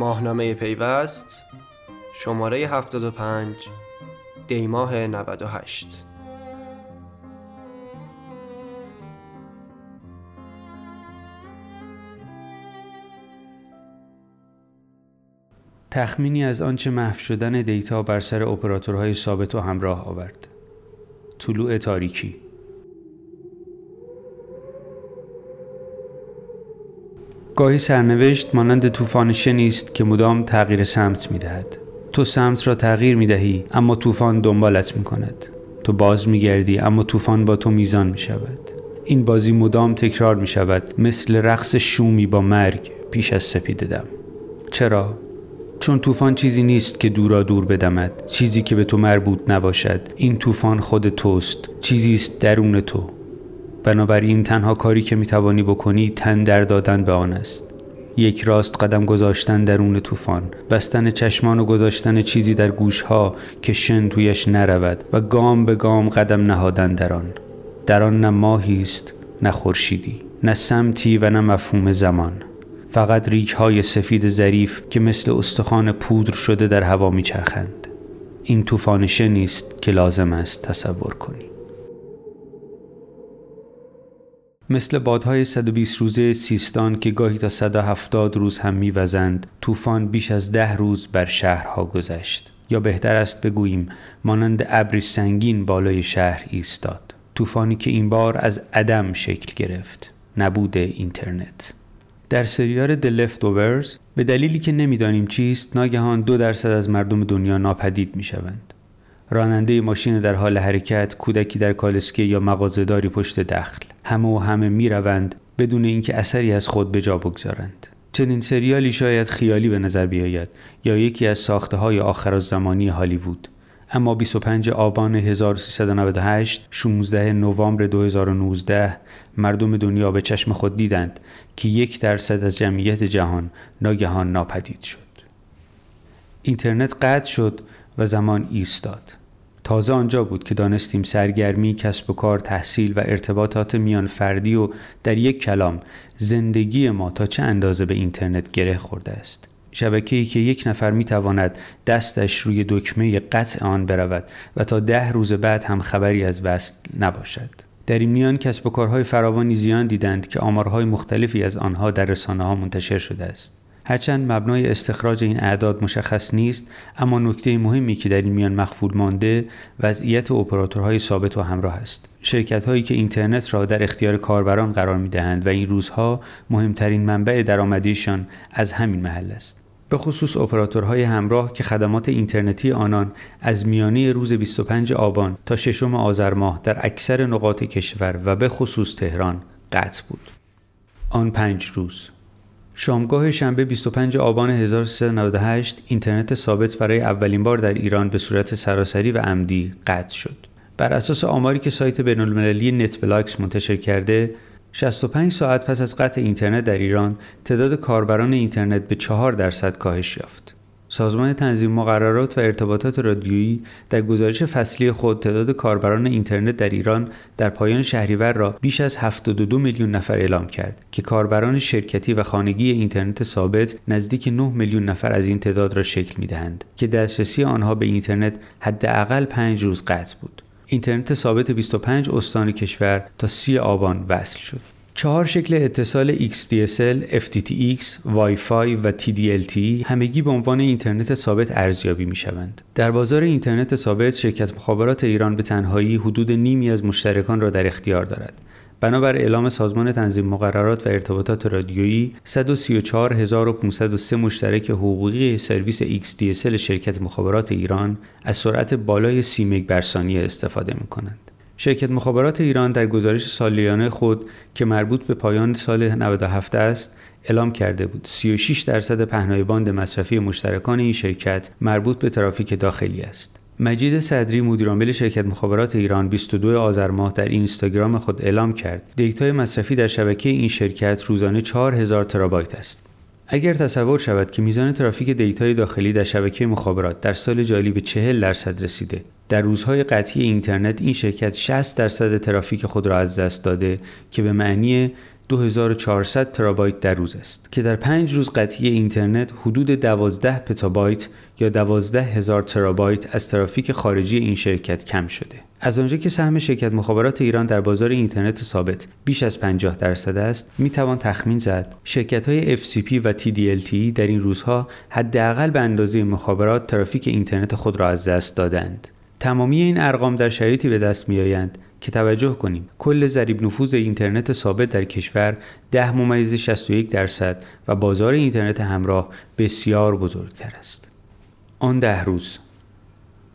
ماهنامه پیوست شماره 75 دیماه 98 تخمینی از آنچه محو شدن دیتا بر سر اپراتورهای ثابت و همراه آورد. طلوع تاریکی. گاهی سرنوشت مانند طوفان شنیست که مدام تغییر سمت می دهد. تو سمت را تغییر می دهی اما طوفان دنبالت می کند. تو باز می گردی اما طوفان با تو میزان می شود. این بازی مدام تکرار می شود مثل رقص شومی با مرگ پیش از سپیده دم. چرا؟ چون طوفان چیزی نیست که دورا دور بدمد چیزی که به تو مربوط نباشد این طوفان خود توست چیزی است درون تو بنابراین تنها کاری که می‌توانی بکنی تن در دادن به آن است. یک راست قدم گذاشتن درون طوفان بستن چشمان و گذاشتن چیزی در گوشها که شن تویش نرود و گام به گام قدم نهادن در آن. در آن نه ماهی است نه خورشیدی نه سمتی و نه مفهوم زمان. فقط ریک های سفید ظریف که مثل استخوان پودر شده در هوا میچرخند. این طوفان نیست که لازم است تصور کنی. مثل بادهای 120 روزه سیستان که گاهی تا 170 روز هم میوزند طوفان بیش از ده روز بر شهرها گذشت. یا بهتر است بگوییم مانند ابری سنگین بالای شهر ایستاد. طوفانی که این بار از عدم شکل گرفت نبود اینترنت. در سریال The Leftovers به دلیلی که نمی‌دانیم چیست ناگهان دو درصد از مردم دنیا ناپدید می شوند. راننده ماشین در حال حرکت، کودکی در کالسکه یا مغازهداری پشت دخل. همه و همه می روند بدون اینکه اثری از خود به جا بگذارند. چنین سریالی شاید خیالی به نظر بیاید یا یکی از ساخته های آخر زمانی هالیوود اما 25 آبان 1398 16 نوامبر 2019 مردم دنیا به چشم خود دیدند که یک درصد از جمعیت جهان ناگهان ناپدید شد اینترنت قطع شد و زمان ایستاد تازه آنجا بود که دانستیم سرگرمی، کسب و کار، تحصیل و ارتباطات میان فردی و در یک کلام زندگی ما تا چه اندازه به اینترنت گره خورده است. شبکه‌ای که یک نفر می‌تواند دستش روی دکمه قطع آن برود و تا ده روز بعد هم خبری از وصل نباشد. در این میان کسب و کارهای فراوانی زیان دیدند که آمارهای مختلفی از آنها در رسانه ها منتشر شده است. هرچند مبنای استخراج این اعداد مشخص نیست اما نکته مهمی که در این میان مخفول مانده وضعیت اپراتورهای ثابت و همراه است شرکت هایی که اینترنت را در اختیار کاربران قرار می دهند و این روزها مهمترین منبع درآمدیشان از همین محل است به خصوص اپراتورهای همراه که خدمات اینترنتی آنان از میانه روز 25 آبان تا ششم آذر ماه در اکثر نقاط کشور و به خصوص تهران قطع بود. آن پنج روز شامگاه شنبه 25 آبان 1398 اینترنت ثابت برای اولین بار در ایران به صورت سراسری و عمدی قطع شد. بر اساس آماری که سایت بین‌المللی NetBlocks منتشر کرده 65 ساعت پس از قطع اینترنت در ایران تعداد کاربران اینترنت به 4 درصد کاهش یافت. سازمان تنظیم مقررات و ارتباطات رادیویی در گزارش فصلی خود تعداد کاربران اینترنت در ایران در پایان شهریور را بیش از 72 میلیون نفر اعلام کرد که کاربران شرکتی و خانگی اینترنت ثابت نزدیک 9 میلیون نفر از این تعداد را شکل می‌دهند که دسترسی آنها به اینترنت حداقل 5 روز قطع بود. اینترنت ثابت 25 استان کشور تا 30 آبان وصل شد. چهار شکل اتصال XDSL, FTTX, Wi-Fi و TDLT همگی به عنوان اینترنت ثابت ارزیابی می شوند. در بازار اینترنت ثابت شرکت مخابرات ایران به تنهایی حدود نیمی از مشترکان را در اختیار دارد. بنابر اعلام سازمان تنظیم مقررات و ارتباطات رادیویی 134503 مشترک حقوقی سرویس XDSL شرکت مخابرات ایران از سرعت بالای 30 مگ بر ثانیه استفاده می کنند. شرکت مخابرات ایران در گزارش سالیانه خود که مربوط به پایان سال 97 است اعلام کرده بود 36 درصد پهنای باند مصرفی مشترکان این شرکت مربوط به ترافیک داخلی است. مجید صدری مدیرعامل شرکت مخابرات ایران 22 آذر ماه در اینستاگرام خود اعلام کرد دیتای مصرفی در شبکه این شرکت روزانه 4000 ترابایت است. اگر تصور شود که میزان ترافیک دیتای داخلی در شبکه مخابرات در سال جاری به 40 درصد رسیده در روزهای قطعی اینترنت این شرکت 60 درصد ترافیک خود را از دست داده که به معنی 2400 ترابایت در روز است که در پنج روز قطعی اینترنت حدود 12 پتابایت یا 12 هزار ترابایت از ترافیک خارجی این شرکت کم شده. از آنجا که سهم شرکت مخابرات ایران در بازار اینترنت ثابت بیش از 50 درصد است، می توان تخمین زد شرکت های FCP و TDLT در این روزها حداقل به اندازه مخابرات ترافیک اینترنت خود را از دست دادند. تمامی این ارقام در شرایطی به دست می آیند که توجه کنیم کل ضریب نفوذ اینترنت ثابت در کشور 10 ممیز 61 درصد و بازار اینترنت همراه بسیار بزرگتر است. آن ده روز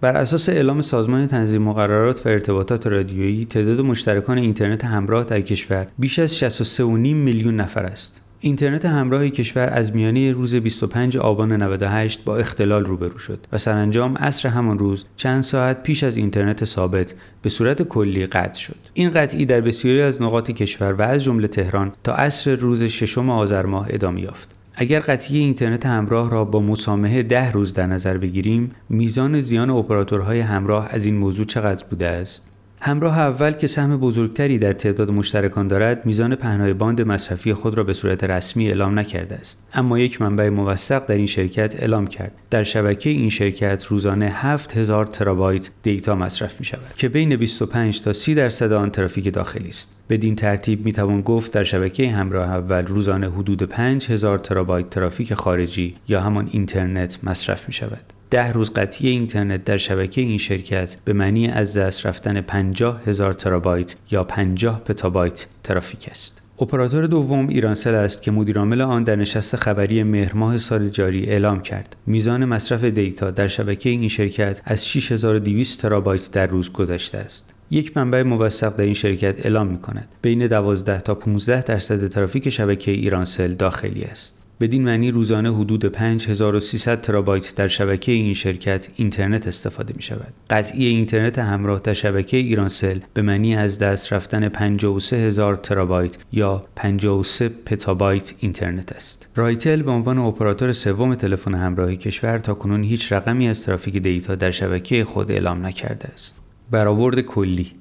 بر اساس اعلام سازمان تنظیم مقررات و ارتباطات رادیویی تعداد مشترکان اینترنت همراه در کشور بیش از 63.5 میلیون نفر است. اینترنت همراه کشور از میانه روز 25 آبان 98 با اختلال روبرو شد و سرانجام عصر همان روز چند ساعت پیش از اینترنت ثابت به صورت کلی قطع شد. این قطعی در بسیاری از نقاط کشور و از جمله تهران تا عصر روز ششم آذر ماه ادامه یافت. اگر قطعی اینترنت همراه را با مسامحه ده روز در نظر بگیریم میزان زیان اپراتورهای همراه از این موضوع چقدر بوده است؟ همراه اول که سهم بزرگتری در تعداد مشترکان دارد میزان پهنای باند مصرفی خود را به صورت رسمی اعلام نکرده است. اما یک منبع موثق در این شرکت اعلام کرد. در شبکه این شرکت روزانه 7000 ترابایت دیتا مصرف می شود که بین 25 تا 30 درصد آن ترافیک داخلی است. بدین ترتیب می توان گفت در شبکه همراه اول روزانه حدود 5000 ترابایت ترافیک خارجی یا همان اینترنت مصرف می شود ده روز قطعی اینترنت در شبکه این شرکت به معنی از دست رفتن 50 هزار ترابایت یا 50 پتابایت ترافیک است. اپراتور دوم ایرانسل است که مدیرعامل آن در نشست خبری مهر ماه سال جاری اعلام کرد. میزان مصرف دیتا در شبکه این شرکت از 6200 ترابایت در روز گذشته است. یک منبع موثق در این شرکت اعلام می کند بین 12 تا 15 درصد ترافیک شبکه ایرانسل داخلی است. بدین معنی روزانه حدود 5300 ترابایت در شبکه این شرکت اینترنت استفاده می شود. قطعی اینترنت همراه در شبکه ایرانسل به معنی از دست رفتن 53000 ترابایت یا 53 پتابایت اینترنت است. رایتل به عنوان اپراتور سوم تلفن همراهی کشور تا کنون هیچ رقمی از ترافیک دیتا در شبکه خود اعلام نکرده است. برآورد کلی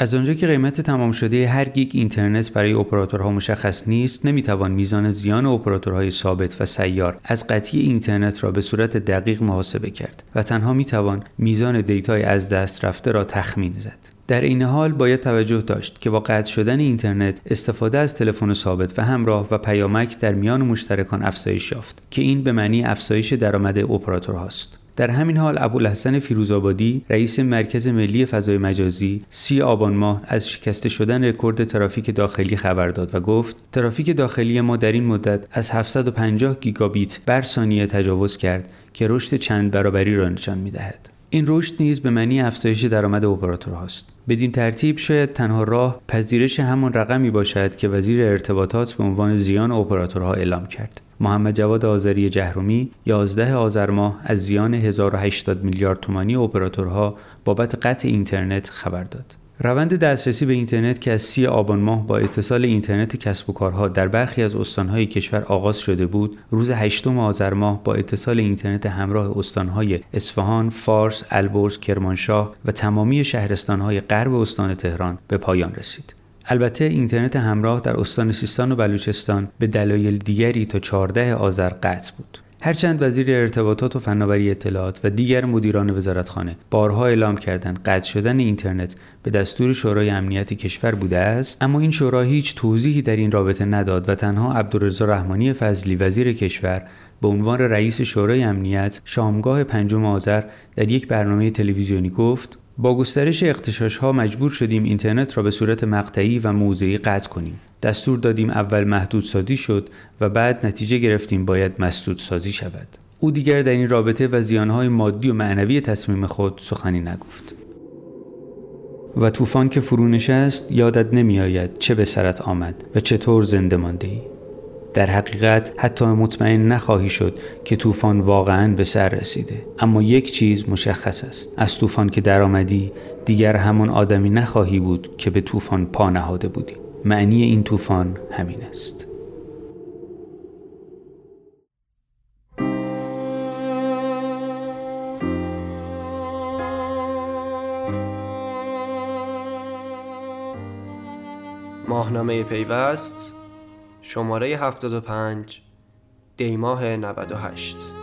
از آنجا که قیمت تمام شده هر گیگ اینترنت برای اپراتورها مشخص نیست نمی‌توان میزان زیان اپراتورهای ثابت و سیار از قطعی اینترنت را به صورت دقیق محاسبه کرد و تنها می‌توان میزان دیتای از دست رفته را تخمین زد. در این حال باید توجه داشت که با قطع شدن اینترنت استفاده از تلفن ثابت و همراه و پیامک در میان مشترکان افزایش یافت که این به معنی افزایش درآمد اپراتورهاست. در همین حال ابوالحسن فیروزآبادی رئیس مرکز ملی فضای مجازی سی آبان ماه از شکسته شدن رکورد ترافیک داخلی خبر داد و گفت ترافیک داخلی ما در این مدت از 750 گیگابیت بر ثانیه تجاوز کرد که رشد چند برابری را نشان می‌دهد. این رشد نیز به معنی افزایش درآمد اپراتورهاست بدین ترتیب شاید تنها راه پذیرش همان رقمی باشد که وزیر ارتباطات به عنوان زیان اپراتورها اعلام کرد. محمد جواد آذری جهرمی 11 آذر ماه از زیان 1080 میلیارد تومانی اپراتورها بابت قطع اینترنت خبر داد. روند دسترسی به اینترنت که از سی آبان ماه با اتصال اینترنت کسب و کارها در برخی از استانهای کشور آغاز شده بود روز 8 آذر ماه با اتصال اینترنت همراه استانهای اصفهان، فارس، البرز، کرمانشاه و تمامی شهرستانهای غرب استان تهران به پایان رسید. البته اینترنت همراه در استان سیستان و بلوچستان به دلایل دیگری تا 14 آذر قطع بود. هرچند وزیر ارتباطات و فناوری اطلاعات و دیگر مدیران وزارتخانه بارها اعلام کردند قطع شدن اینترنت به دستور شورای امنیت کشور بوده است اما این شورا هیچ توضیحی در این رابطه نداد و تنها عبدالرضا رحمانی فضلی وزیر کشور به عنوان رئیس شورای امنیت شامگاه پنجم آذر در یک برنامه تلویزیونی گفت با گسترش اختشاش ها مجبور شدیم اینترنت را به صورت مقطعی و موضعی قطع کنیم. دستور دادیم اول محدود سازی شد و بعد نتیجه گرفتیم باید مسدود سازی شود. او دیگر در این رابطه و زیانهای مادی و معنوی تصمیم خود سخنی نگفت. و طوفان که فرو نشست یادت نمیآید چه به سرت آمد و چطور زنده مانده ای. در حقیقت حتی مطمئن نخواهی شد که طوفان واقعا به سر رسیده. اما یک چیز مشخص است. از طوفان که درآمدی دیگر همان آدمی نخواهی بود که به طوفان پا نهاده بودی. معنی این طوفان همین است. ماهنامه پیوست شماره 75 دیماه 98